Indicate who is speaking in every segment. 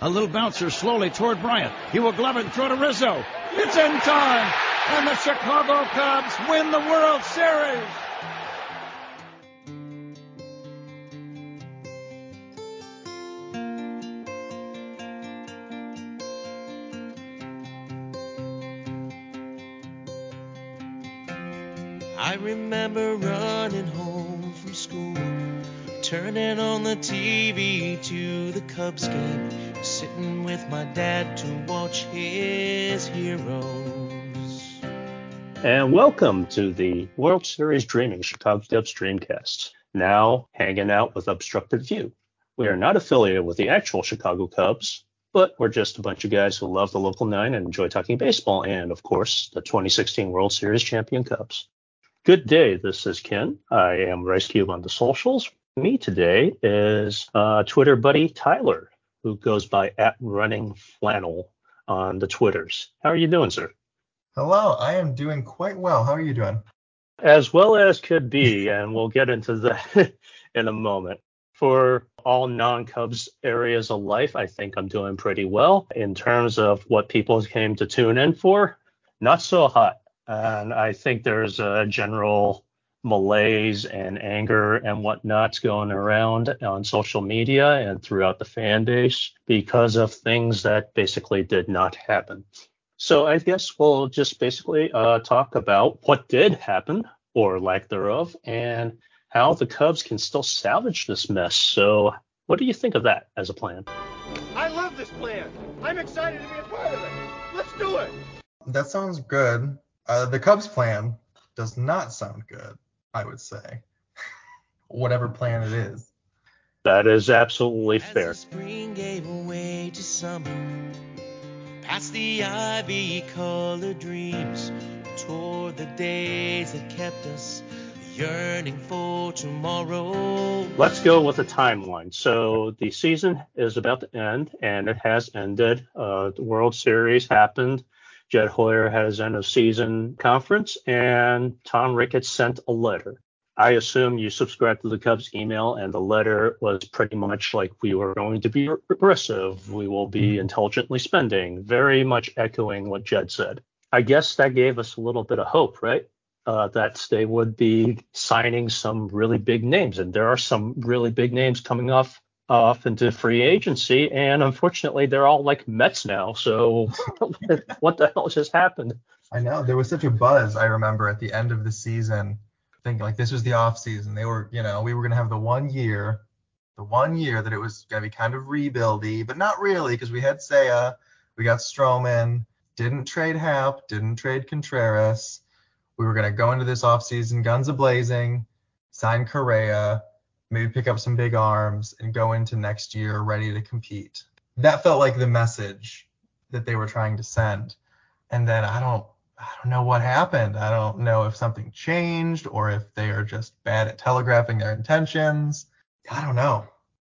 Speaker 1: A little bouncer slowly toward Bryant. He will glove it and throw to Rizzo. It's in time, and the Chicago Cubs win the World Series.
Speaker 2: I remember running home from school, turning on the TV to the Cubs game, sitting with my dad to watch his heroes.
Speaker 3: And welcome to the World Series Dreaming Chicago Cubs Dreamcast. Now hanging out with Obstructed View. We are not affiliated with the actual Chicago Cubs, but we're just a bunch of guys who love the local nine and enjoy talking baseball and, of course, the 2016 World Series champion Cubs. Good day. This is Ken. I am Rice Cube on the socials. Me today is uh, Twitter buddy Tyler, who goes by at Running Flannel on the Twitters. How are you doing, sir?
Speaker 4: Hello, I am doing quite well. How are you doing?
Speaker 3: As well as could be, and we'll get into that in a moment. For all non Cubs areas of life, I think I'm doing pretty well. In terms of what people came to tune in for, not so hot. And I think there's a general malaise and anger and whatnot's going around on social media and throughout the fan base because of things that basically did not happen. So I guess we'll just basically uh, talk about what did happen or lack thereof and how the Cubs can still salvage this mess. So what do you think of that as a plan?
Speaker 5: I love this plan. I'm excited to be a part of it. Let's do it.
Speaker 4: That sounds good. Uh, the Cubs plan does not sound good, I would say. Whatever plan it is.
Speaker 3: That is absolutely fair.
Speaker 2: The spring gave away to summer, past the ivy colored dreams, toward the days that kept us yearning for tomorrow.
Speaker 3: Let's go with a timeline. So the season is about to end, and it has ended. Uh, the World Series happened. Jed Hoyer had his end of season conference, and Tom Ricketts sent a letter. I assume you subscribed to the Cubs email, and the letter was pretty much like we were going to be aggressive. We will be intelligently spending, very much echoing what Jed said. I guess that gave us a little bit of hope, right? Uh, that they would be signing some really big names, and there are some really big names coming off off into free agency, and unfortunately, they're all like Mets now. So, what the hell just happened?
Speaker 4: I know there was such a buzz. I remember at the end of the season, thinking like this was the off season. They were, you know, we were gonna have the one year, the one year that it was gonna be kind of rebuildy, but not really because we had Seiya, we got Stroman, didn't trade Happ, didn't trade Contreras. We were gonna go into this off season guns a blazing, sign Correa maybe pick up some big arms and go into next year ready to compete. That felt like the message that they were trying to send. And then I don't I don't know what happened. I don't know if something changed or if they are just bad at telegraphing their intentions. I don't know.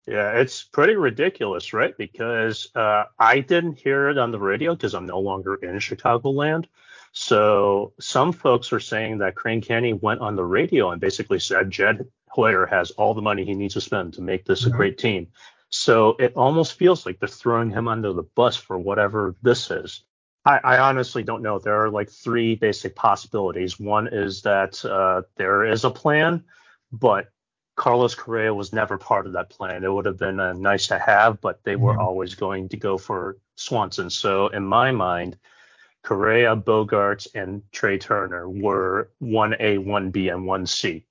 Speaker 3: Yeah, it's pretty ridiculous, right? Because uh, I didn't hear it on the radio because I'm no longer in Chicagoland. So some folks are saying that Crane Kenney went on the radio and basically said Jed Hoyer has all the money he needs to spend to make this mm-hmm. a great team. So it almost feels like they're throwing him under the bus for whatever this is. I, I honestly don't know. There are like three basic possibilities. One is that uh, there is a plan, but Carlos Correa was never part of that plan. It would have been uh, nice to have, but they were mm-hmm. always going to go for Swanson. So in my mind, Correa, Bogaerts, and Trea Turner were 1A, 1B, and 1C.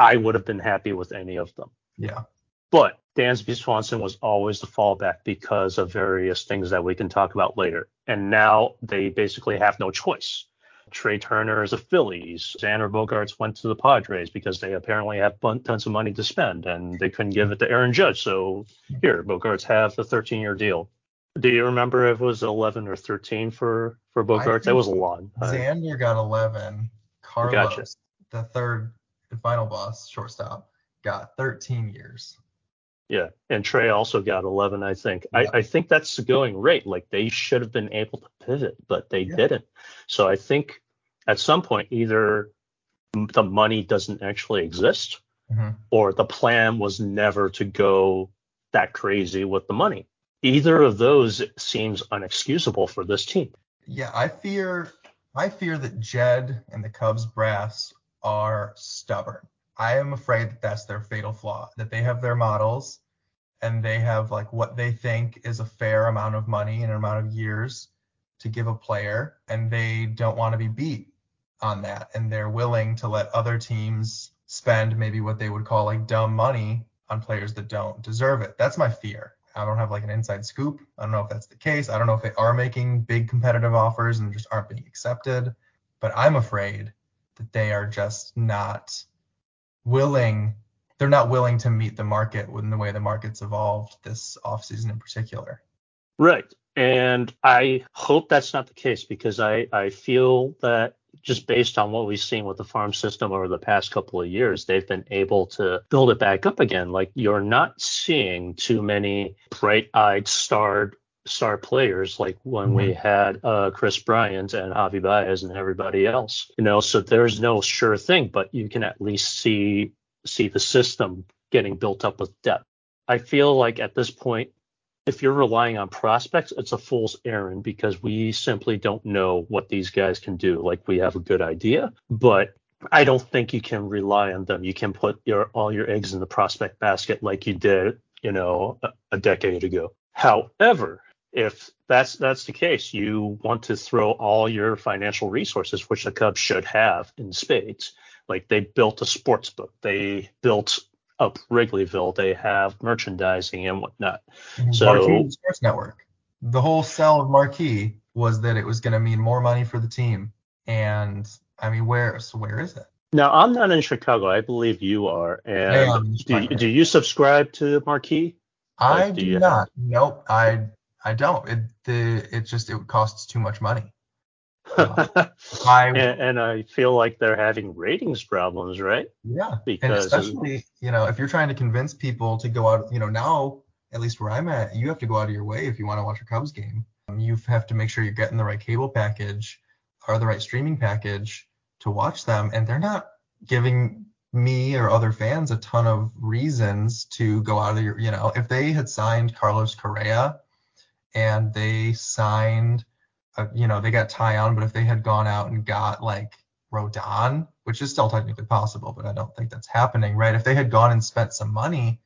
Speaker 3: I would have been happy with any of them.
Speaker 4: Yeah.
Speaker 3: But Dansby Swanson was always the fallback because of various things that we can talk about later. And now they basically have no choice. Trea Turner is a Phillies. Xander Bogaerts went to the Padres because they apparently have tons of money to spend and they couldn't give it to Aaron Judge. So here, Bogaerts have the 13 year deal. Do you remember if it was 11 or 13 for for Bogaerts? That was a lot.
Speaker 4: Xander got 11. Carlos, gotcha. the third and final boss shortstop, got 13 years.
Speaker 3: Yeah, and Trea also got 11, I think. Yeah. I, I think that's the going rate. Like they should have been able to pivot, but they yeah. didn't. So I think at some point either the money doesn't actually exist, mm-hmm. or the plan was never to go that crazy with the money. either of those seems unexcusable for this team.
Speaker 4: Yeah, I fear I fear that Jed and the Cubs brass are stubborn. I am afraid that that's their fatal flaw, that they have their models and they have like what they think is a fair amount of money and an amount of years to give a player and they don't want to be beat on that and they're willing to let other teams spend maybe what they would call like dumb money on players that don't deserve it. That's my fear. I don't have like an inside scoop. I don't know if that's the case. I don't know if they are making big competitive offers and just aren't being accepted. But I'm afraid that they are just not willing. They're not willing to meet the market in the way the market's evolved this offseason in particular.
Speaker 3: Right. And I hope that's not the case because I, I feel that just based on what we've seen with the farm system over the past couple of years, they've been able to build it back up again. Like you're not seeing too many bright-eyed starred star players like when mm-hmm. we had uh, Kris Bryant and Javi Baez and everybody else. You know, so there's no sure thing, but you can at least see see the system getting built up with depth. I feel like at this point if you're relying on prospects, it's a fool's errand because we simply don't know what these guys can do. Like we have a good idea, but I don't think you can rely on them. You can put your all your eggs in the prospect basket like you did, you know, a, a decade ago. However, if that's that's the case, you want to throw all your financial resources, which the Cubs should have in spades. Like they built a sports book, they built up Wrigleyville, they have merchandising and whatnot.
Speaker 4: So Marquee Sports Network. The whole sell of Marquee was that it was going to mean more money for the team. And I mean, where so where is it?
Speaker 3: Now I'm not in Chicago. I believe you are. And do, do you subscribe to Marquee?
Speaker 4: I like, do, do not. Have... Nope. I I don't. It the it just it costs too much money.
Speaker 3: Uh, I, and, and, I feel like they're having ratings problems, right?
Speaker 4: Yeah. Because and especially, you know, if you're trying to convince people to go out, you know, now at least where I'm at, you have to go out of your way if you want to watch a Cubs game. You have to make sure you're getting the right cable package or the right streaming package to watch them, and they're not giving me or other fans a ton of reasons to go out of your, you know, if they had signed Carlos Correa and they signed uh, you know, they got Taillon, but if they had gone out and got like Rodon, which is still technically possible, but I don't think that's happening, right? If they had gone and spent some money,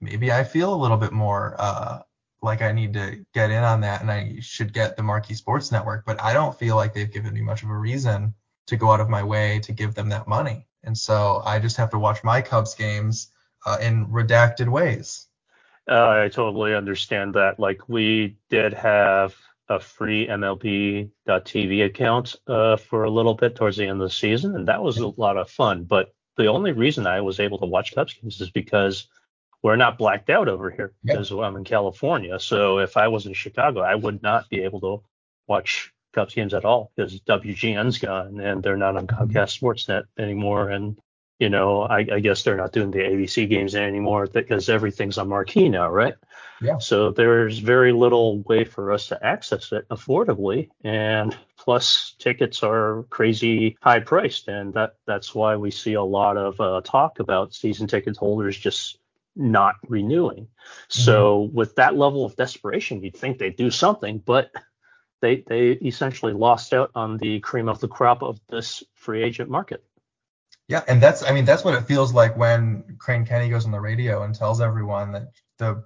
Speaker 4: maybe I feel a little bit more uh, like I need to get in on that and I should get the Marquee Sports Network, but I don't feel like they've given me much of a reason to go out of my way to give them that money. And so I just have to watch my Cubs games uh, in redacted ways.
Speaker 3: Uh, I totally understand that. Like we did have a free MLB.TV account uh, for a little bit towards the end of the season, and that was a lot of fun. But the only reason I was able to watch Cubs games is because we're not blacked out over here because I'm in California. So if I was in Chicago, I would not be able to watch Cubs games at all because WGN's gone and they're not on mm-hmm. Comcast Sportsnet anymore. And you know, I, I, guess they're not doing the ABC games anymore because everything's on marquee now, right?
Speaker 4: Yeah.
Speaker 3: So there's very little way for us to access it affordably, and plus tickets are crazy high priced, and that that's why we see a lot of uh, talk about season ticket holders just not renewing. Mm-hmm. So with that level of desperation, you'd think they'd do something, but they they essentially lost out on the cream of the crop of this free agent market.
Speaker 4: Yeah, and that's I mean that's what it feels like when Crane Kenney goes on the radio and tells everyone that the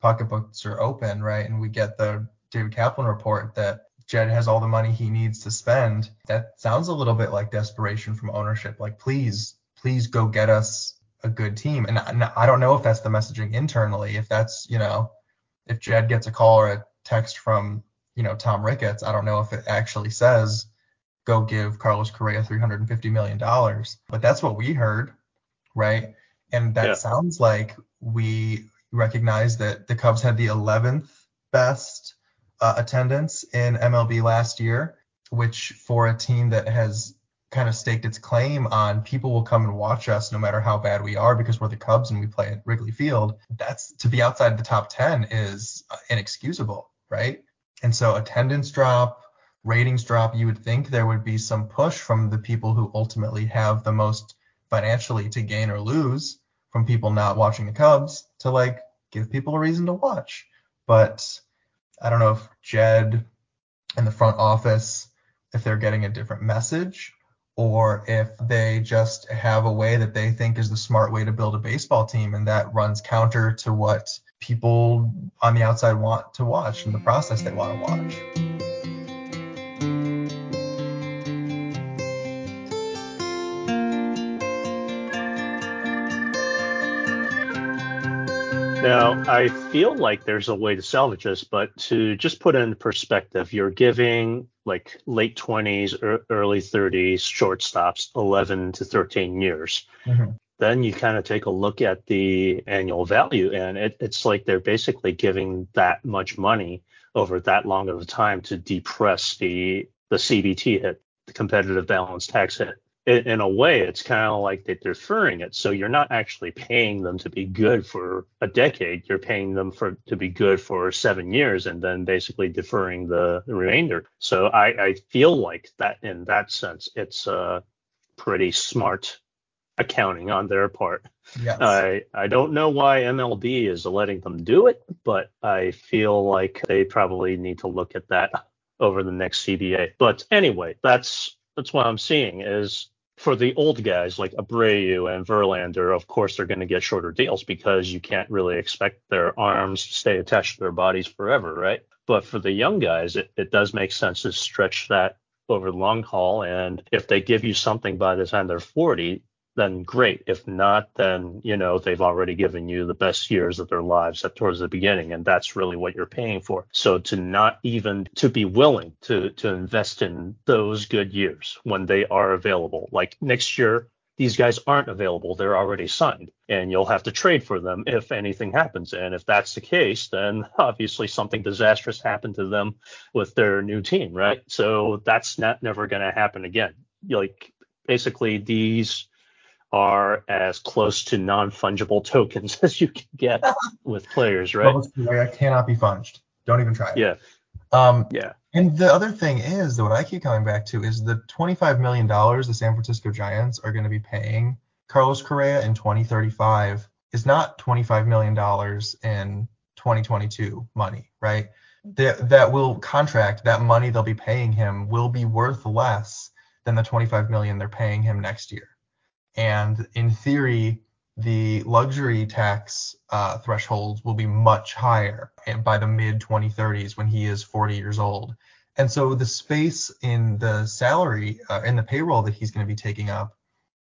Speaker 4: pocketbooks are open, right? And we get the David Kaplan report that Jed has all the money he needs to spend. That sounds a little bit like desperation from ownership. Like, please, please go get us a good team. And I, I don't know if that's the messaging internally. If that's, you know, if Jed gets a call or a text from, you know, Tom Ricketts, I don't know if it actually says, go give Carlos Correa $350 million. But that's what we heard, right? And that yeah. sounds like we recognize that the Cubs had the 11th best uh, attendance in MLB last year, which for a team that has kind of staked its claim on people will come and watch us no matter how bad we are because we're the Cubs and we play at Wrigley Field. That's to be outside the top 10 is inexcusable, right? And so attendance drop, ratings drop, you would think there would be some push from the people who ultimately have the most financially to gain or lose from people not watching the Cubs to like give people a reason to watch. but I don't know if Jed and the front office, if they're getting a different message or if they just have a way that they think is the smart way to build a baseball team and that runs counter to what people on the outside want to watch and the process they want to watch.
Speaker 3: I feel like there's a way to salvage this, but to just put in perspective, you're giving like late 20s, early 30s shortstops 11 to 13 years. Mm-hmm. Then you kind of take a look at the annual value, and it, it's like they're basically giving that much money over that long of a time to depress the the CBT hit, the competitive balance tax hit in, in a way, it's kind of like they're deferring it. So you're not actually paying them to be good for a decade. You're paying them for to be good for seven years, and then basically deferring the, the remainder. So I, I feel like that in that sense, it's a pretty smart accounting on their part. Yes. I I don't know why MLB is letting them do it, but I feel like they probably need to look at that over the next CBA. But anyway, that's that's what I'm seeing is for the old guys like Abreu and Verlander, of course, they're going to get shorter deals because you can't really expect their arms to stay attached to their bodies forever, right? But for the young guys, it, it does make sense to stretch that over the long haul. And if they give you something by the time they're 40, then great. If not, then you know they've already given you the best years of their lives at towards the beginning, and that's really what you're paying for. So to not even to be willing to to invest in those good years when they are available, like next year. These guys aren't available. They're already signed, and you'll have to trade for them if anything happens. And if that's the case, then obviously something disastrous happened to them with their new team, right? So that's not never going to happen again. Like basically, these are as close to non-fungible tokens as you can get with players, right?
Speaker 4: Well, cannot be funged. Don't even try it.
Speaker 3: Yeah.
Speaker 4: Um, yeah. And the other thing is that what I keep coming back to is the 25 million dollars the San Francisco Giants are going to be paying Carlos Correa in 2035 is not 25 million dollars in 2022 money, right? That that will contract that money they'll be paying him will be worth less than the 25 million they're paying him next year. And in theory, the luxury tax uh, thresholds will be much higher by the mid 2030s when he is 40 years old. And so the space in the salary, uh, in the payroll that he's going to be taking up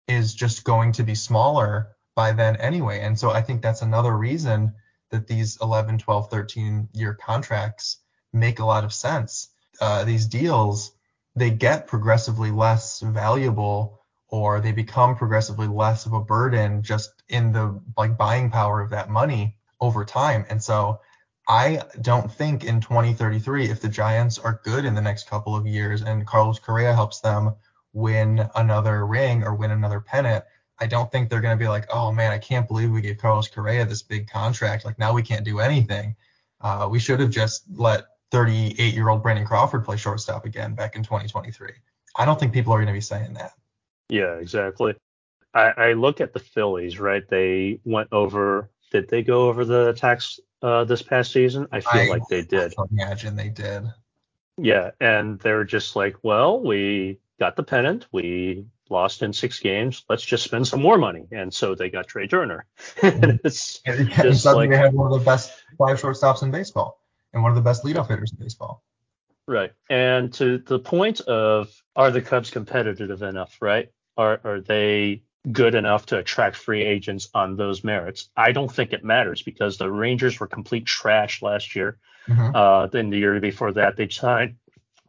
Speaker 4: is just going to be smaller by then anyway. And so I think that's another reason that these 11, 12, 13 year contracts make a lot of sense. Uh, these deals, they get progressively less valuable or they become progressively less of a burden just in the like buying power of that money over time. And so I don't think in 2033, if the Giants are good in the next couple of years and Carlos Correa helps them win another ring or win another pennant, I don't think they're going to be like, oh man, I can't believe we gave Carlos Correa this big contract. Like now we can't do anything. Uh, we should have just let 38 year old Brandon Crawford play shortstop again back in 2023. I don't think people are going to be saying that.
Speaker 3: Yeah, exactly. I, I look at the Phillies, right? They went over. Did they go over the tax uh, this past season? I feel I, like they did.
Speaker 4: I imagine they did.
Speaker 3: Yeah, and they're just like, well, we got the pennant, we lost in six games. Let's just spend some more money, and so they got Trea Turner.
Speaker 4: it's and just like they had one of the best five shortstops in baseball and one of the best leadoff hitters in baseball.
Speaker 3: Right, and to the point of are the Cubs competitive enough, right? Are are they good enough to attract free agents on those merits? I don't think it matters because the Rangers were complete trash last year. Mm-hmm. Uh, then the year before that, they signed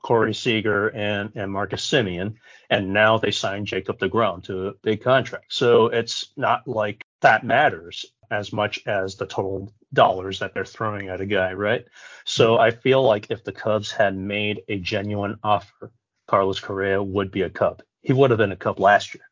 Speaker 3: Corey Seager and, and Marcus Semien, and now they signed Jacob DeGrom to a big contract. So it's not like that matters as much as the total dollars that they're throwing at a guy, right? So I feel like if the Cubs had made a genuine offer, Carlos Correa would be a Cub he would have been a cup last year.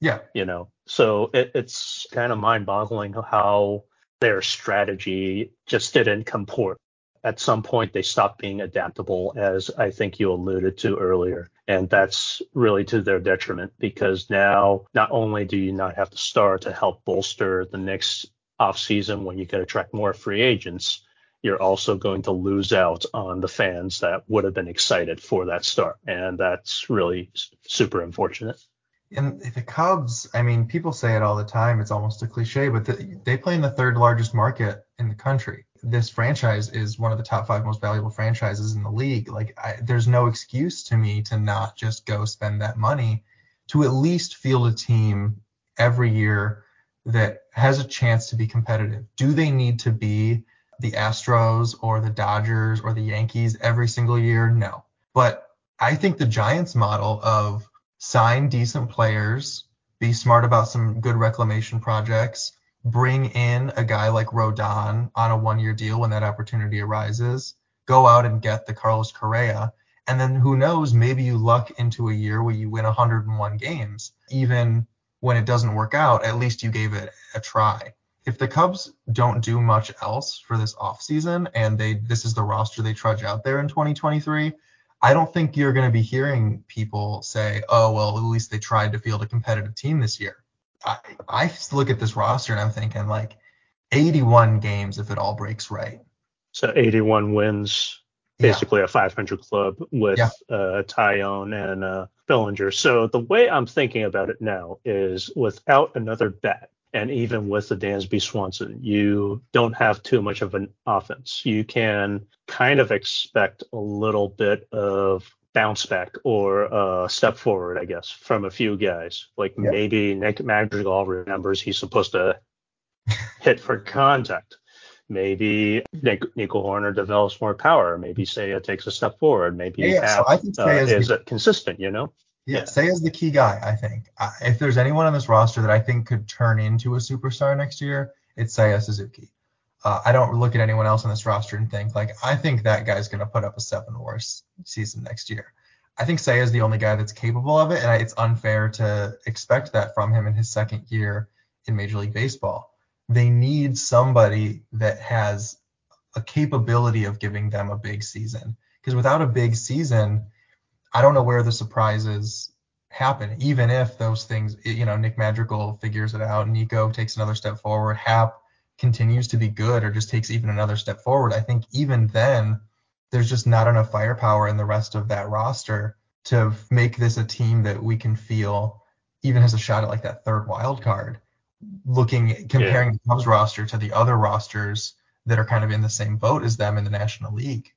Speaker 4: Yeah.
Speaker 3: You know, so it, it's kind of mind boggling how their strategy just didn't comport. At some point, they stopped being adaptable, as I think you alluded to earlier. And that's really to their detriment because now not only do you not have the star to help bolster the next offseason when you can attract more free agents, you're also going to lose out on the fans that would have been excited for that start. And that's really super unfortunate.
Speaker 4: And the Cubs, I mean, people say it all the time. It's almost a cliche, but the, they play in the third largest market in the country. This franchise is one of the top five most valuable franchises in the league. Like, I, there's no excuse to me to not just go spend that money to at least field a team every year that has a chance to be competitive. Do they need to be the Astros or the Dodgers or the Yankees every single year? No. But I think the Giants model of sign decent players, be smart about some good reclamation projects, bring in a guy like Rodon on a one year deal when that opportunity arises, go out and get the Carlos Correa. And then who knows, maybe you luck into a year where you win 101 games. Even when it doesn't work out, at least you gave it a try. If the Cubs don't do much else for this offseason and they this is the roster they trudge out there in 2023, I don't think you're going to be hearing people say, "Oh, well, at least they tried to field a competitive team this year." I, I look at this roster and I'm thinking like 81 games if it all breaks right.
Speaker 3: So 81 wins, basically yeah. a 500 club with yeah. uh, Taillon and uh, Bellinger. So the way I'm thinking about it now is without another bat, and even with the Dansby Swanson, you don't have too much of an offense. You can kind of expect a little bit of bounce back or a step forward, I guess, from a few guys. Like yeah. maybe Nick Madrigal remembers he's supposed to hit for contact. Maybe Nick, Nico Hoerner develops more power. Maybe Seiya takes a step forward. Maybe yeah, Happ, so I think uh, is the, consistent, you know?
Speaker 4: Yeah, Say is the key guy, I think. If there's anyone on this roster that I think could turn into a superstar next year, it's Seiya Suzuki. Uh, I don't look at anyone else on this roster and think like I think that guy's going to put up a seven WAR season next year. I think Seiya is the only guy that's capable of it, and it's unfair to expect that from him in his second year in Major League Baseball. They need somebody that has a capability of giving them a big season. Because without a big season, I don't know where the surprises happen. Even if those things, you know, Nick Madrigal figures it out, Nico takes another step forward, Happ continues to be good or just takes even another step forward, I think even then there's just not enough firepower in the rest of that roster to make this a team that we can feel even has a shot at like that third wild card. Looking comparing yeah. the Cubs roster to the other rosters that are kind of in the same boat as them in the National League,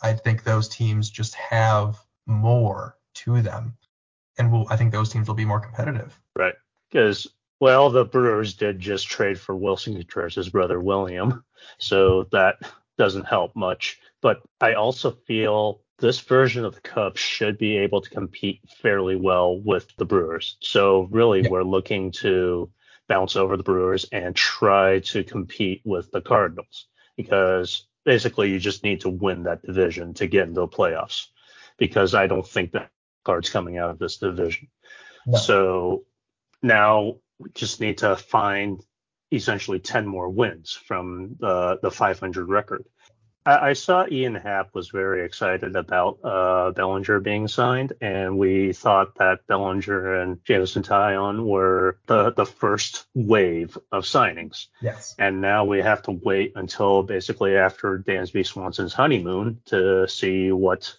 Speaker 4: I think those teams just have more to them, and we'll, I think those teams will be more competitive.
Speaker 3: Right, because well, the Brewers did just trade for Willson Contreras' brother William, so that doesn't help much. But I also feel this version of the Cubs should be able to compete fairly well with the Brewers. So really, yeah. we're looking to bounce over the Brewers and try to compete with the Cardinals because basically you just need to win that division to get into the playoffs because I don't think that Cards coming out of this division. No. So now we just need to find essentially 10 more wins from the, the 500 record. I, I saw Ian Happ was very excited about uh, Bellinger being signed, and we thought that Bellinger and Jameson Taillon were the, the first wave of signings.
Speaker 4: Yes.
Speaker 3: And now we have to wait until basically after Dansby Swanson's honeymoon to see what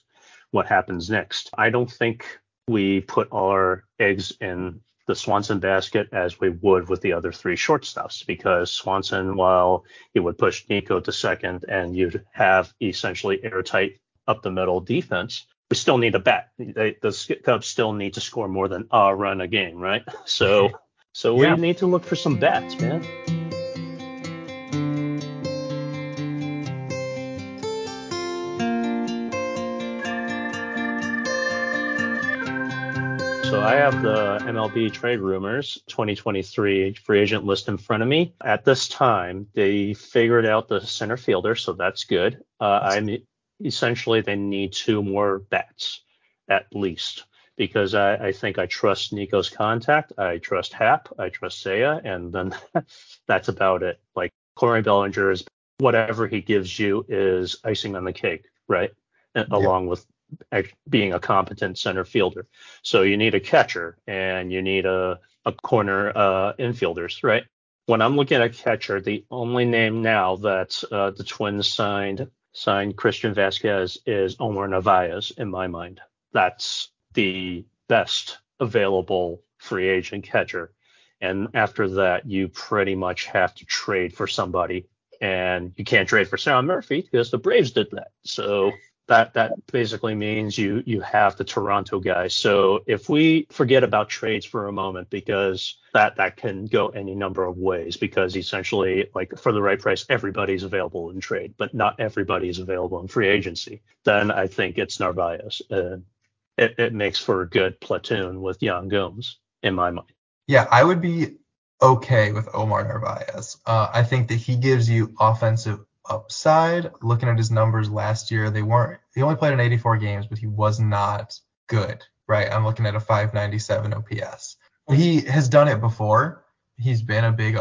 Speaker 3: what happens next. I don't think we put our eggs in the Swanson basket as we would with the other three shortstops because Swanson, while he would push Nico to second and you'd have essentially airtight up the middle defense, we still need a bat. They, the Cubs still need to score more than a run a game, right? So, so we need to look for some bats, man. So I have the MLB trade rumors 2023 free agent list in front of me. At this time, they figured out the center fielder, so that's good. Uh, I'm essentially they need two more bats at least because I, I, think I trust Nico's contact, I trust Happ, I trust Seiya, and then that's about it. Like Corey Bellinger is whatever he gives you is icing on the cake, right? Along with being a competent center fielder. So you need a catcher and you need a, a corner uh, infielders, right? when I'm looking at a catcher, the only name now that uh, the Twins signed signed Christian Vasquez is Omar Narvaez in my mind. That's the best available free agent catcher. And after that, you pretty much have to trade for somebody. And you can't trade for Sam Murphy because the Braves did that. So that that basically means you you have the Toronto guy. So if we forget about trades for a moment, because that that can go any number of ways, because essentially like for the right price, everybody's available in trade, but not everybody is available in free agency. Then I think it's Narvaez. Uh, it, it makes for a good platoon with Yan Gomes in my mind.
Speaker 4: Yeah, I would be okay with Omar Narvaez. Uh, I think that he gives you offensive upside. Looking at his numbers last year, they weren't. He only played in 84 games, but he was not good. Right? I'm looking at a 597 OPS. He has done it before. He's been a big,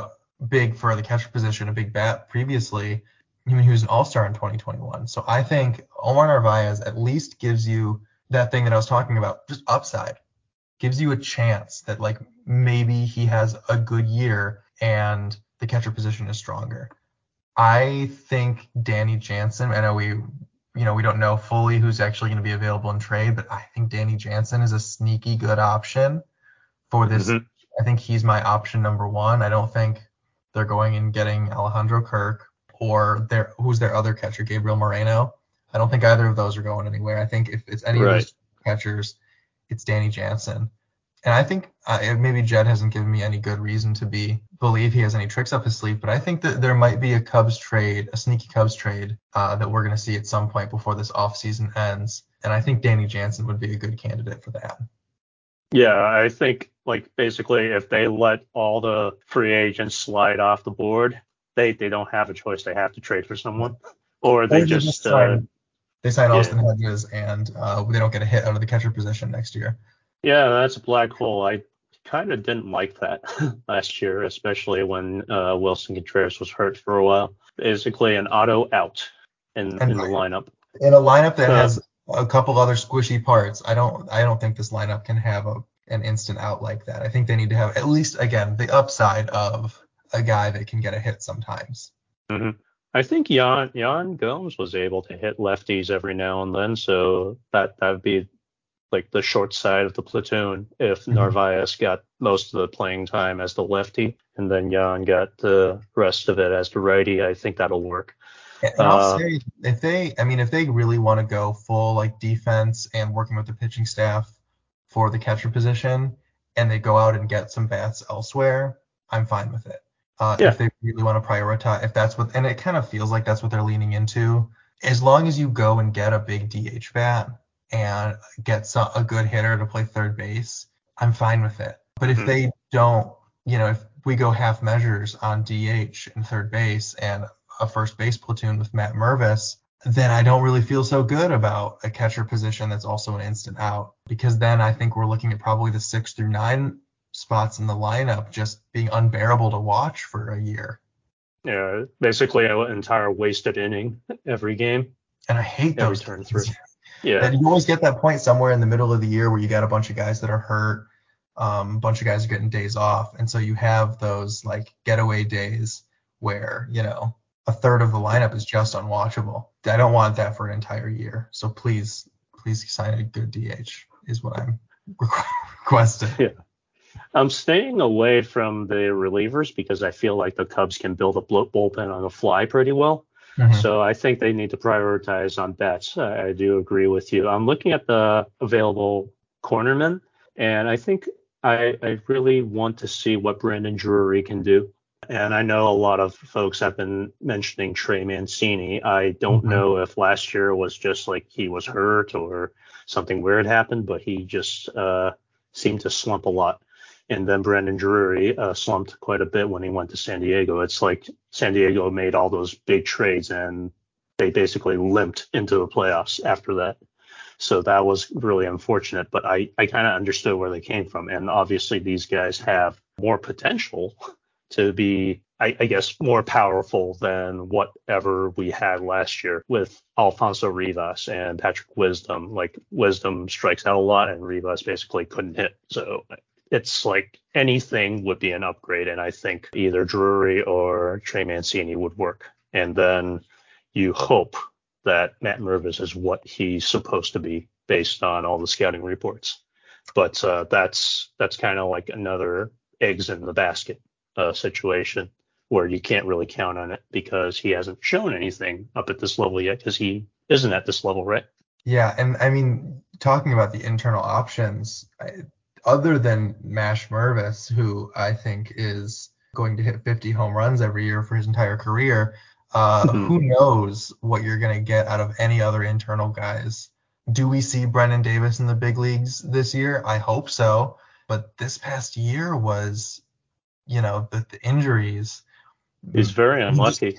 Speaker 4: big for the catcher position, a big bat previously. I mean, he was an All-Star in 2021. So I think Omar Narvaez at least gives you that thing that I was talking about, just upside. Gives you a chance that like maybe he has a good year and the catcher position is stronger. I think Danny Jansen. I know we, you know, we don't know fully who's actually going to be available in trade, but I think Danny Jansen is a sneaky good option for this. Mm-hmm. I think he's my option number one. I don't think they're going and getting Alejandro Kirk or their who's their other catcher, Gabriel Moreno. I don't think either of those are going anywhere. I think if it's any right. of those catchers, it's Danny Jansen. And I think uh, maybe Jed hasn't given me any good reason to be believe he has any tricks up his sleeve, but I think that there might be a Cubs trade, a sneaky Cubs trade uh, that we're going to see at some point before this offseason ends. And I think Danny Jansen would be a good candidate for that.
Speaker 3: Yeah, I think like basically if they let all the free agents slide off the board, they they don't have a choice. They have to trade for someone, or they, just, just
Speaker 4: sign, uh, they sign Austin yeah. Hedges and uh, they don't get a hit out of the catcher position next year.
Speaker 3: Yeah, that's a black hole. I kind of didn't like that last year, especially when uh, Willson Contreras was hurt for a while. Basically, an auto out in, in the lineup.
Speaker 4: In a lineup that has a couple other squishy parts, I don't I don't think this lineup can have a an instant out like that. I think they need to have at least again the upside of a guy that can get a hit sometimes.
Speaker 3: Mm-hmm. I think Yan Yan Gomes was able to hit lefties every now and then, so that that would be like the short side of the platoon if mm-hmm. Narvaez got most of the playing time as the lefty and then Yan got the rest of it as the righty. I think that'll work.
Speaker 4: And I'll uh, say if they, I mean, if they really want to go full like defense and working with the pitching staff for the catcher position, and they go out and get some bats elsewhere, I'm fine with it. Uh, yeah. If they really want to prioritize, if that's what, and it kind of feels like that's what they're leaning into. As long as you go and get a big DH bat, and gets a good hitter to play third base, I'm fine with it. But if mm-hmm. they don't, you know, if we go half measures on DH and third base and a first base platoon with Matt Mervis, then I don't really feel so good about a catcher position that's also an instant out because then I think we're looking at probably the six through nine spots in the lineup just being unbearable to watch for a year.
Speaker 3: Yeah, basically an entire wasted inning every game.
Speaker 4: And I hate
Speaker 3: every
Speaker 4: those
Speaker 3: turn through.
Speaker 4: Yeah. And you always get that point somewhere in the middle of the year where you got a bunch of guys that are hurt, um, a bunch of guys are getting days off, and so you have those like getaway days where you know a third of the lineup is just unwatchable. I don't want that for an entire year. So please, please sign a good DH is what I'm requesting.
Speaker 3: Yeah. I'm staying away from the relievers because I feel like the Cubs can build a bullpen on the fly pretty well. Mm-hmm. So I think they need to prioritize on bets. I, I do agree with you. I'm looking at the available cornermen, and I think I, I really want to see what Brandon Drury can do. And I know a lot of folks have been mentioning Trey Mancini. I don't mm-hmm. know if last year was just like he was hurt or something weird happened, but he just uh, seemed to slump a lot and then Brandon Drury uh, slumped quite a bit when he went to San Diego. It's like San Diego made all those big trades and they basically limped into the playoffs after that. So that was really unfortunate, but I, I kind of understood where they came from. And obviously, these guys have more potential to be, I, I guess, more powerful than whatever we had last year with Alfonso Rivas and Patrick Wisdom. Like, Wisdom strikes out a lot, and Rivas basically couldn't hit. So it's like anything would be an upgrade, and I think either Drury or Trey Mancini would work. And then you hope that Matt Mervis is what he's supposed to be based on all the scouting reports. But uh, that's that's kind of like another eggs in the basket uh, situation where you can't really count on it because he hasn't shown anything up at this level yet because he isn't at this level, right?
Speaker 4: Yeah, and I mean, talking about the internal options, other than Mash Mervis, who I think is going to hit 50 home runs every year for his entire career, uh, mm-hmm. who knows what you're going to get out of any other internal guys? Do we see Brennen Davis in the big leagues this year? I hope so. But this past year was, you know, the, the injuries.
Speaker 3: He's very unlucky.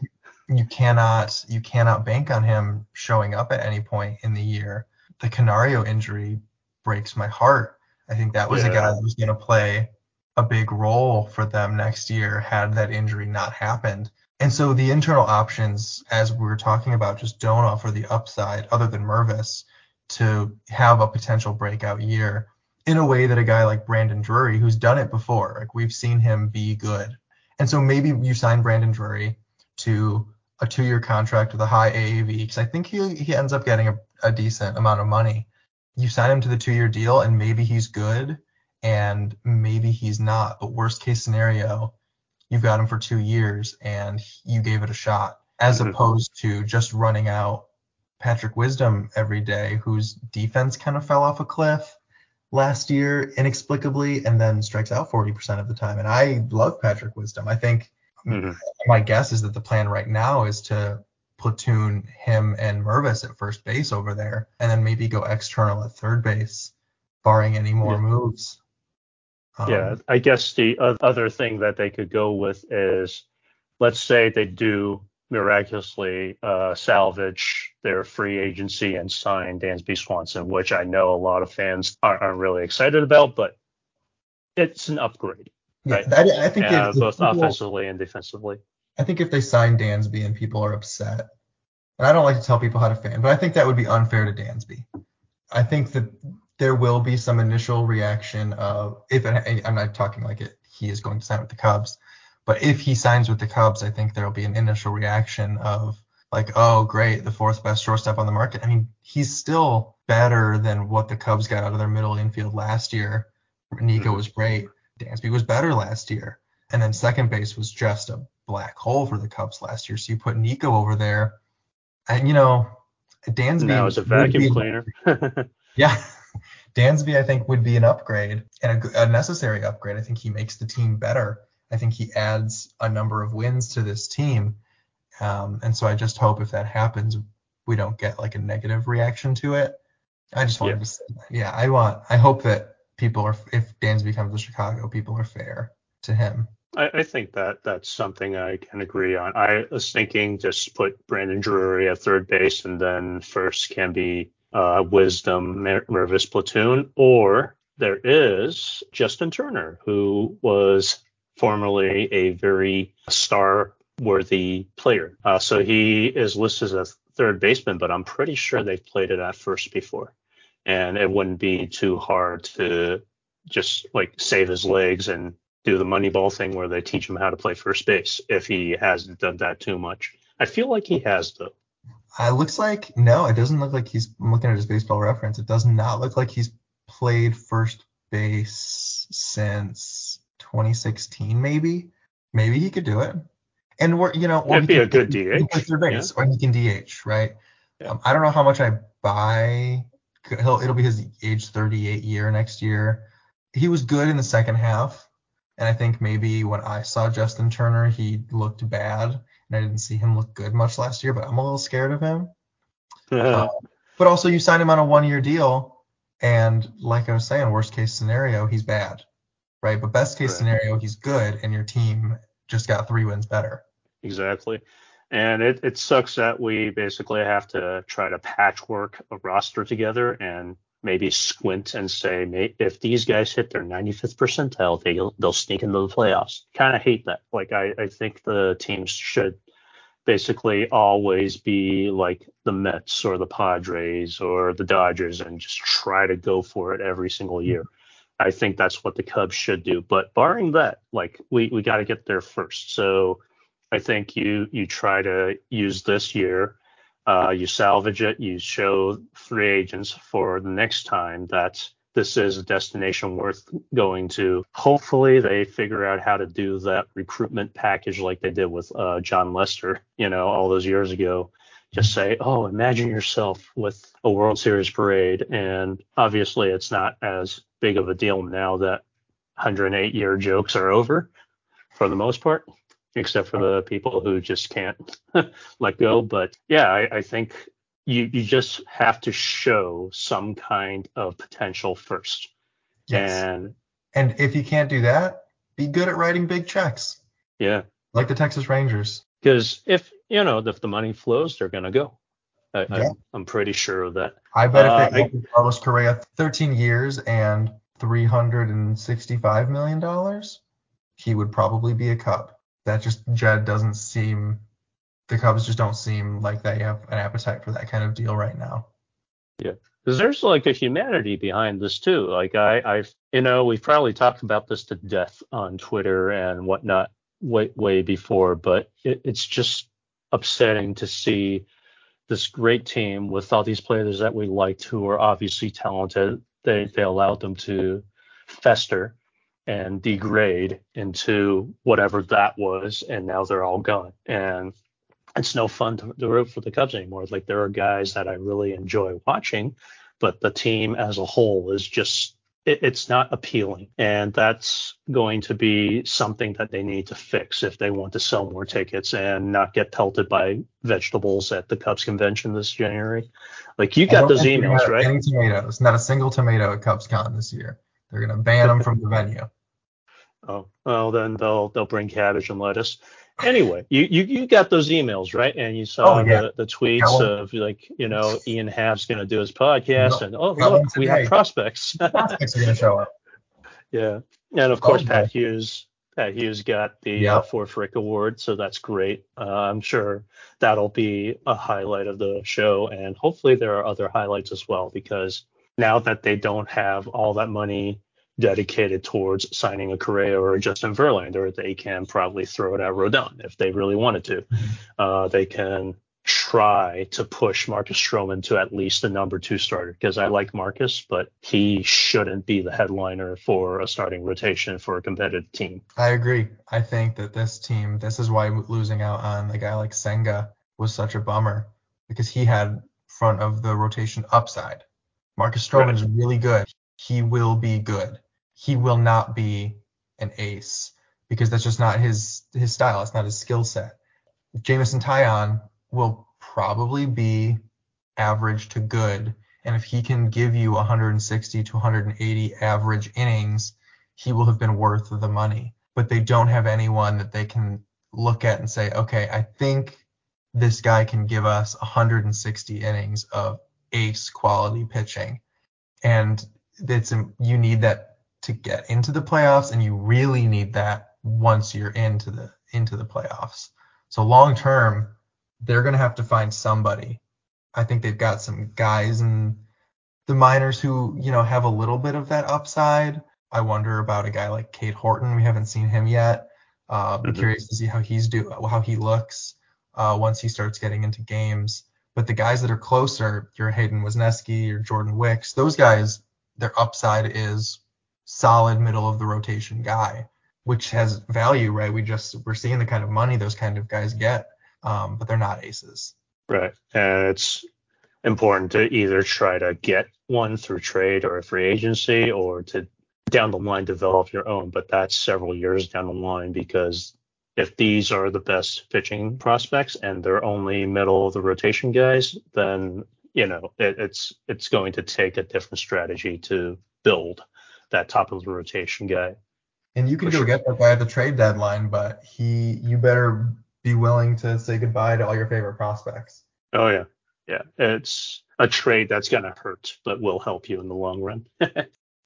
Speaker 4: You, you cannot you cannot bank on him showing up at any point in the year. The Canario injury breaks my heart. I think that was yeah. a guy that was going to play a big role for them next year had that injury not happened. And so the internal options, as we were talking about, just don't offer the upside other than Mervis to have a potential breakout year in a way that a guy like Brandon Drury, who's done it before, like we've seen him be good. And so maybe you sign Brandon Drury to a two-year contract with a high AAV because I think he he ends up getting a, a decent amount of money. You sign him to the two-year deal, and maybe he's good, and maybe he's not. But worst case scenario, you've got him for two years and you gave it a shot, as mm-hmm. opposed to just running out Patrick Wisdom every day, whose defense kind of fell off a cliff last year inexplicably and then strikes out 40% of the time. And I love Patrick Wisdom. I think mm-hmm. my guess is that the plan right now is to platoon him and Mervis at first base over there and then maybe go external at third base, barring any more yeah. moves.
Speaker 3: Um, yeah, I guess the other thing that they could go with is, let's say they do miraculously uh, salvage their free agency and sign Dansby Swanson, which I know a lot of fans aren't, aren't really excited about, but it's an upgrade.
Speaker 4: Yeah, right? that, I think
Speaker 3: uh, both people, offensively and defensively.
Speaker 4: I think if they sign Dansby and people are upset, and I don't like to tell people how to fan, but I think that would be unfair to Dansby. I think that there will be some initial reaction of if I'm not talking like it he is going to sign with the Cubs, but if he signs with the Cubs, I think there will be an initial reaction of like, oh great, the fourth best shortstop on the market. I mean, he's still better than what the Cubs got out of their middle infield last year. Nico mm-hmm. was great. Dansby was better last year. And then second base was just a black hole for the Cubs last year. So you put Nico over there, and you know, Dansby.
Speaker 3: Now it's a vacuum cleaner.
Speaker 4: yeah. Dansby, I think, would be an upgrade and a, a, necessary upgrade. I think he makes the team better. I think he adds a number of wins to this team. Um, and so I just hope if that happens, we don't get like a negative reaction to it. I just wanted to say that. Yeah, I want, I hope that people are, if Dansby comes to Chicago, people are fair to him.
Speaker 3: I, I, think that that's something I can agree on. I was thinking just put Brandon Drury at third base and then first can be uh, Wisdom Mervis platoon, or there is Justin Turner, who was formerly a very star worthy player. Uh, so he is listed as a third baseman, but I'm pretty sure they've played it at first before. And it wouldn't be too hard to just like save his legs and do the Moneyball thing where they teach him how to play first base if he hasn't done that too much. I feel like he has though.
Speaker 4: It looks like no, it doesn't look like he's. I'm looking at his baseball reference. It does not look like he's played first base since 2016, maybe. Maybe he could do it. And we're, you know,
Speaker 3: or it'd be a good DH.
Speaker 4: Third base, yeah. or he can DH, right? Yeah. Um, I don't know how much I buy. He'll, it'll be his age 38 year next year. He was good in the second half, and I think maybe when I saw Justin Turner, he looked bad and I didn't see him look good much last year, but I'm a little scared of him. Uh, but also, you signed him on a one-year deal, and like I was saying, worst case scenario, he's bad, right? But best case right. scenario, he's good, and your team just got three wins better.
Speaker 3: Exactly. And it, it sucks that we basically have to try to patchwork a roster together and maybe squint and say, if these guys hit their 95th percentile, they'll, they'll sneak into the playoffs. Kind of hate that. Like, I, I think the teams should basically always be like the Mets or the Padres or the Dodgers and just try to go for it every single year. I think that's what the Cubs should do. But barring that, like we, we got to get there first. So I think you you try to use this year, uh, you salvage it, you show free agents for the next time that this is a destination worth going to. Hopefully, they figure out how to do that recruitment package like they did with uh, Jon Lester, you know, all those years ago. Just say, oh, imagine yourself with a World Series parade. And obviously, it's not as big of a deal now that 108 year jokes are over for the most part, except for the people who just can't let go. But yeah, I, I think you you just have to show some kind of potential first.
Speaker 4: Yes.
Speaker 3: And
Speaker 4: And if you can't do that, be good at writing big checks,
Speaker 3: yeah,
Speaker 4: like the Texas Rangers.
Speaker 3: because if you know if the money flows, they're gonna go. I,
Speaker 4: Yeah.
Speaker 3: I'm, I'm pretty sure of that.
Speaker 4: I bet
Speaker 3: Uh,
Speaker 4: if they offered Carlos Correa 13 years and 365 million dollars, he would probably be a Cub. That just Jed doesn't seem. The Cubs just don't seem like they have an appetite for that kind of deal right now. Yeah.
Speaker 3: Because there's like a humanity behind this too. Like I, I've, you know, we've probably talked about this to death on Twitter and whatnot way, way before, but it, it's just upsetting to see this great team with all these players that we liked who are obviously talented. They, they allowed them to fester and degrade into whatever that was, and now they're all gone. And it's no fun to, to root for the Cubs anymore. Like there are guys that I really enjoy watching, but the team as a whole is just it, it's not appealing, and that's going to be something that they need to fix if they want to sell more tickets and not get pelted by vegetables at the Cubs convention this January. Like you got those emails, right?
Speaker 4: Any tomatoes? Not a single tomato at CubsCon this year. They're gonna ban them from the venue.
Speaker 3: Oh, well then they'll they'll bring cabbage and lettuce. Anyway, you, you you got those emails, right? And you saw
Speaker 4: Oh, yeah.
Speaker 3: the, the tweets
Speaker 4: Got one.
Speaker 3: of like, you know, Ian Happ's gonna do his podcast
Speaker 4: No,
Speaker 3: and oh look, we have prospects.
Speaker 4: Prospects are gonna show up.
Speaker 3: yeah. And of course
Speaker 4: Oh,
Speaker 3: Pat Hughes Pat Hughes got the
Speaker 4: Yeah.
Speaker 3: uh, Ford Frick Award, so that's great. Uh, I'm sure that'll be a highlight of the show, and hopefully there are other highlights as well because now that they don't have all that money dedicated towards signing a Correa or a Justin Verlander, they can probably throw it at Rodon if they really wanted to. Uh, they can try to push Marcus Stroman to at least the number two starter because I like Marcus, but he shouldn't be the headliner for a starting rotation for a competitive team.
Speaker 4: I agree. I think that this team, this is why losing out on a guy like Senga was such a bummer because he had front of the rotation upside. Marcus Stroman is really good. He will be good. He will not be an ace because that's just not his his style. It's not his skill set. Jameson Taillon will probably be average to good, and if he can give you 160 to 180 average innings, he will have been worth the money. But they don't have anyone that they can look at and say, okay, I think this guy can give us 160 innings of ace quality pitching. And it's you need that to get into the playoffs, and you really need that once you're into the into the playoffs. So long term, they're gonna have to find somebody. I think they've got some guys in the minors who you know have a little bit of that upside. I wonder about a guy like Cade Horton. We haven't seen him yet. Uh,
Speaker 3: Mhm.
Speaker 4: curious to see how he's do how he looks uh, once he starts getting into games. But the guys that are closer, your Hayden Wesneski, your Jordan Wicks, those guys, their upside is solid middle of the rotation guy, which has value, right? We just we're seeing the kind of money those kind of guys get, um, but they're not aces.
Speaker 3: Right. And it's important to either try to get one through trade or free agency or to down the line develop your own. But that's several years down the line because if these are the best pitching prospects and they're only middle of the rotation guys, then you know it, it's it's going to take a different strategy to build that top of the rotation guy.
Speaker 4: And you can go
Speaker 3: sure.
Speaker 4: get that guy at the trade deadline, but he you better be willing to say goodbye to all your favorite prospects.
Speaker 3: Oh yeah, yeah. It's a trade that's gonna hurt, but will help you in the long run.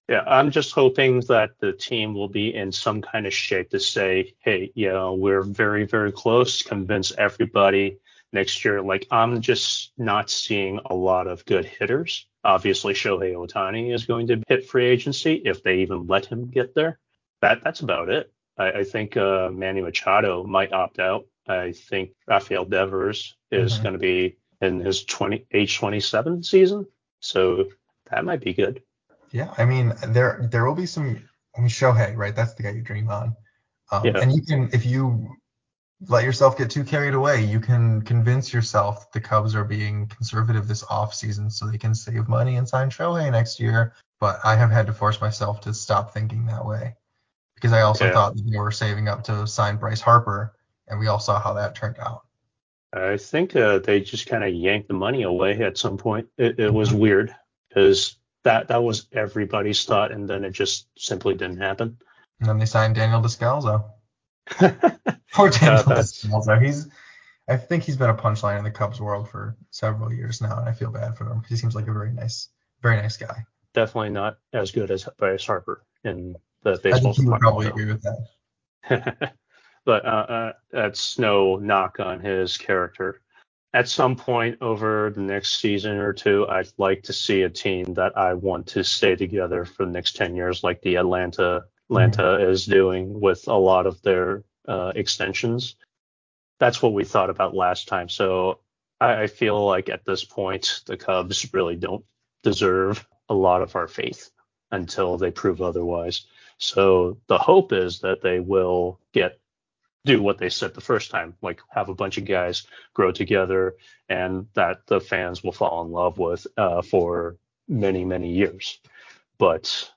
Speaker 3: yeah, I'm just hoping that the team will be in some kind of shape to say, hey, you know, we're very, very close. Convince everybody next year. Like I'm just not seeing a lot of good hitters. Obviously, Shohei Ohtani is going to hit free agency if they even let him get there. That that's about it. I, I think uh, Manny Machado might opt out. I think Rafael Devers is
Speaker 4: Mhm.
Speaker 3: going to be in his 20 age 27 season, so that might be good.
Speaker 4: Yeah, I mean there there will be some. I mean Shohei, right? That's the guy you dream on. Um,
Speaker 3: Yeah.
Speaker 4: And you can if you let yourself get too carried away, you can convince yourself that the Cubs are being conservative this offseason so they can save money and sign Shohei next year. But I have had to force myself to stop thinking that way because I also
Speaker 3: Yeah.
Speaker 4: thought they were saving up to sign Bryce Harper, and we all saw how that turned out.
Speaker 3: I think uh, they just kind of yanked the money away at some point. It, it was weird because that that was everybody's thought, and then it just simply didn't happen.
Speaker 4: And then they signed Daniel Descalso. Poor Daniel Descalso. He's I think he's been a punchline in the Cubs world for several years now, and I feel bad for him. He seems like a very nice, very nice guy.
Speaker 3: Definitely not as good as Bryce Harper in the
Speaker 4: I
Speaker 3: baseball
Speaker 4: think he would probably agree with that.
Speaker 3: but uh, uh, that's no knock on his character. At some point over the next season or two, I'd like to see a team that I want to stay together for the next 10 years, like the Atlanta Atlanta is doing with a lot of their uh, extensions. That's what we thought about last time. So I, I feel like at this point, the Cubs really don't deserve a lot of our faith until they prove otherwise. So the hope is that they will get do what they said the first time, like have a bunch of guys grow together and that the fans will fall in love with uh, for many, many years. But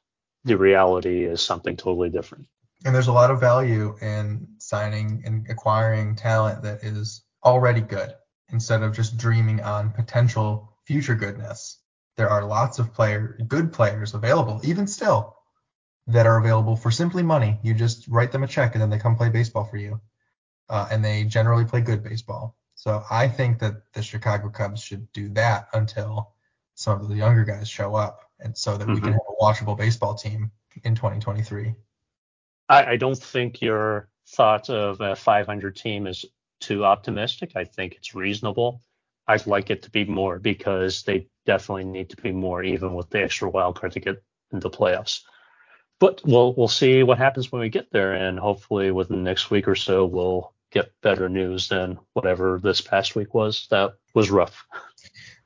Speaker 3: the reality is something totally different.
Speaker 4: And there's a lot of value in signing and acquiring talent that is already good instead of just dreaming on potential future goodness. There are lots of player, good players available, even still, that are available for simply money. You just write them a check and then they come play baseball for you. Uh, and they generally play good baseball. So I think that the Chicago Cubs should do that until some of the younger guys show up, and so that we can
Speaker 3: Mhm.
Speaker 4: have a watchable baseball team in 2023.
Speaker 3: I, I don't think your thought of a 500 team is too optimistic. I think it's reasonable. I'd like it to be more because they definitely need to be more, even with the extra wild card to get into playoffs. But we'll we'll see what happens when we get there, and hopefully within the next week or so we'll get better news than whatever this past week was. That was rough.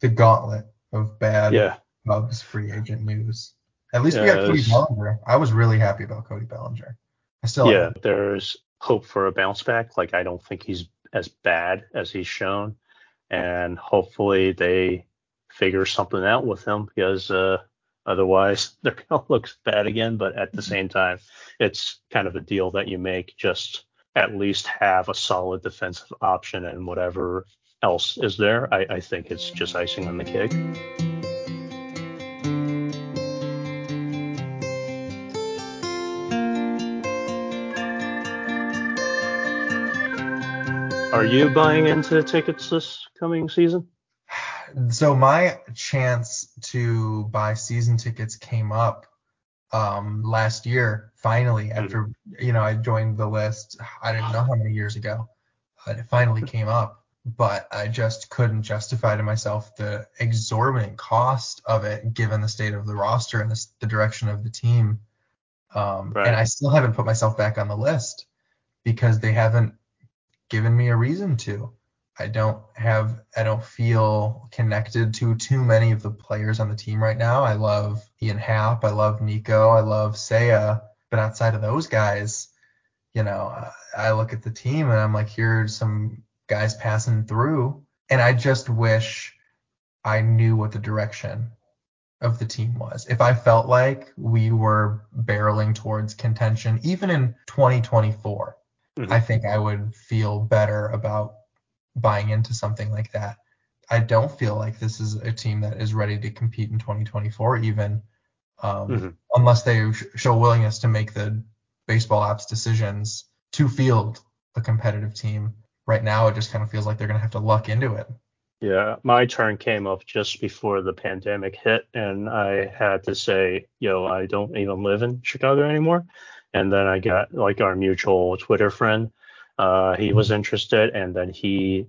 Speaker 4: The gauntlet of bad
Speaker 3: Yeah,
Speaker 4: Cubs free agent news. At least we
Speaker 3: Yeah,
Speaker 4: got Cody Bellinger. I was really happy about Cody Bellinger. I still
Speaker 3: yeah.
Speaker 4: am.
Speaker 3: There's hope for a bounce back. Like I don't think he's as bad as he's shown, and hopefully they figure something out with him because uh, otherwise they're gonna look bad again. But at the same time, it's kind of a deal that you make just at least have a solid defensive option and whatever else is there. I, I think it's just icing on the cake. Are you buying into tickets this coming season?
Speaker 4: So my chance to buy season tickets came up um, last year. Finally, after you know I joined the list, I didn't know how many years ago, but it finally came up. But I just couldn't justify to myself the exorbitant cost of it, given the state of the roster and the, the direction of the team. Um,
Speaker 3: Right.
Speaker 4: And I still haven't put myself back on the list because they haven't given me a reason to. I don't have I don't feel connected to too many of the players on the team right now. I love Ian Happ, I love Nico, I love Seiya, but outside of those guys, you know, I look at the team and I'm like, here's some guys passing through, and I just wish I knew what the direction of the team was. If I felt like we were barreling towards contention, even in 2024,
Speaker 3: Mhm.
Speaker 4: I think I would feel better about buying into something like that. I don't feel like this is a team that is ready to compete in 2024, even um,
Speaker 3: Mhm.
Speaker 4: unless they sh- show willingness to make the baseball ops decisions to field a competitive team. Right now, it just kind of feels like they're going to have to luck into it.
Speaker 3: Yeah, my turn came up just before the pandemic hit, and I had to say, yo, I don't even live in Chicago anymore. And then I got like our mutual Twitter friend, uh, he was interested, and then he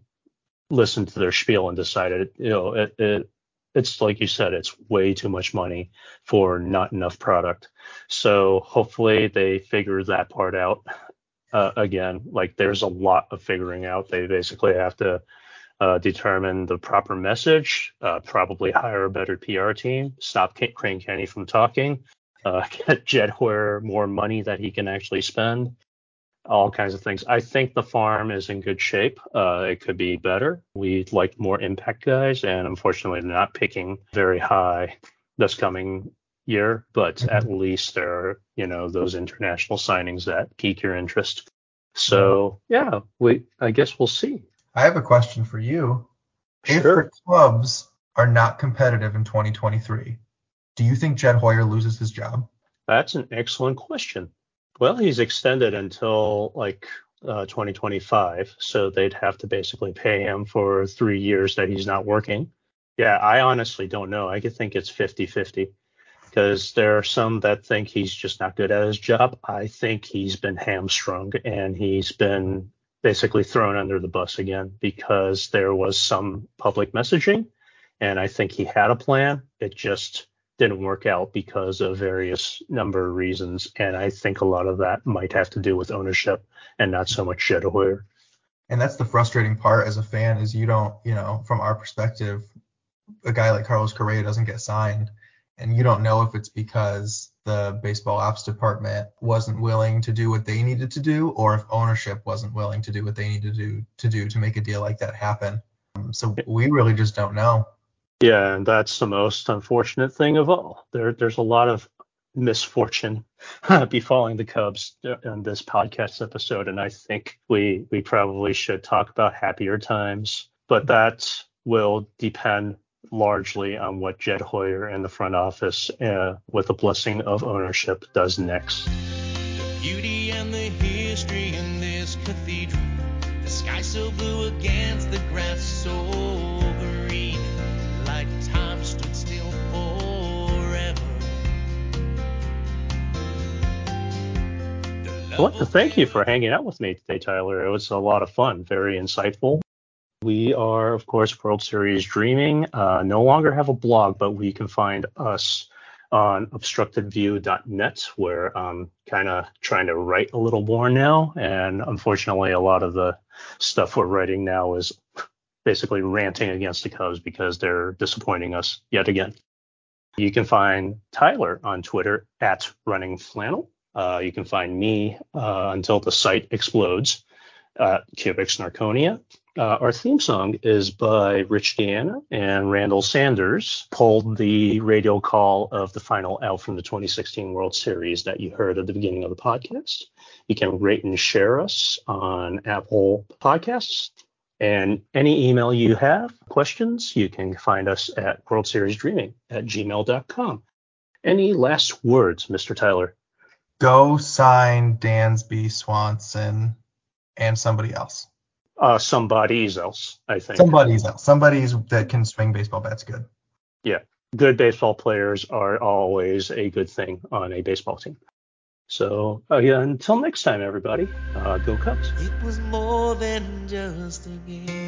Speaker 3: listened to their spiel and decided, you know, it, it it's like you said, it's way too much money for not enough product. So hopefully they figure that part out. Uh, again, like there's a lot of figuring out. They basically have to uh, determine the proper message, uh, probably hire a better PR team, stop Crane Kenney from talking, uh, get Hoyer more money that he can actually spend, all kinds of things. I think the farm is in good shape. Uh, it could be better. We'd like more impact guys, and unfortunately, they're not picking very high this coming year. But mm-hmm. at least there are, you know, those international signings that pique your interest. So yeah, we I guess we'll see.
Speaker 4: I have a question for you. Sure. If the Cubs are not competitive in 2023, do you think Jed Hoyer loses his job?
Speaker 3: That's an excellent question. Well, he's extended until like uh, 2025, so they'd have to basically pay him for three years that he's not working. Yeah, I honestly don't know. I could think it's 50 50 because there are some that think he's just not good at his job. I think he's been hamstrung and he's been basically thrown under the bus again because there was some public messaging and I think he had a plan. It just didn't work out because of various number of reasons. And I think a lot of that might have to do with ownership and not so much Hoyer.
Speaker 4: And that's the frustrating part as a fan is you don't, you know, from our perspective, a guy like Carlos Correa doesn't get signed and you don't know if it's because the baseball ops department wasn't willing to do what they needed to do or if ownership wasn't willing to do what they needed to do to do to make a deal like that happen. Um, so we really just don't know.
Speaker 3: Yeah, and that's the most unfortunate thing of all. There, there's a lot of misfortune befalling the Cubs in this podcast episode, and I think we we probably should talk about happier times, but that will depend largely on what Jed Hoyer and the front office, uh, with the blessing of ownership, does next. The beauty and the history in this cathedral, the sky so blue against the grass so I want to thank you for hanging out with me today, Tyler. It was a lot of fun, very insightful. We are, of course, World Series Dreaming. Uh, no longer have a blog, but we can find us on obstructedview.net, where I'm kind of trying to write a little more now. And unfortunately, a lot of the stuff we're writing now is basically ranting against the Cubs because they're disappointing us yet again. You can find Tyler on Twitter at Running Flannel. Uh, you can find me uh, until the site explodes at Cubic Snarkonia. Uh, our theme song is by Rich Deanna and Randall Sanders, pulled the radio call of the final out from the 2016 World Series that you heard at the beginning of the podcast. You can rate and share us on Apple Podcasts. And any email you have, questions, you can find us at World Series Dreaming at gmail.com. Any last words, Mr. Tyler?
Speaker 4: Go sign Dansby Swanson and somebody else.
Speaker 3: Uh, somebody's else, I think.
Speaker 4: Somebody's else. Somebody's that can swing baseball bats good.
Speaker 3: Yeah. Good baseball players are always a good thing on a baseball team. So, uh, yeah, until next time, everybody, uh, go Cubs. It was more than just a game.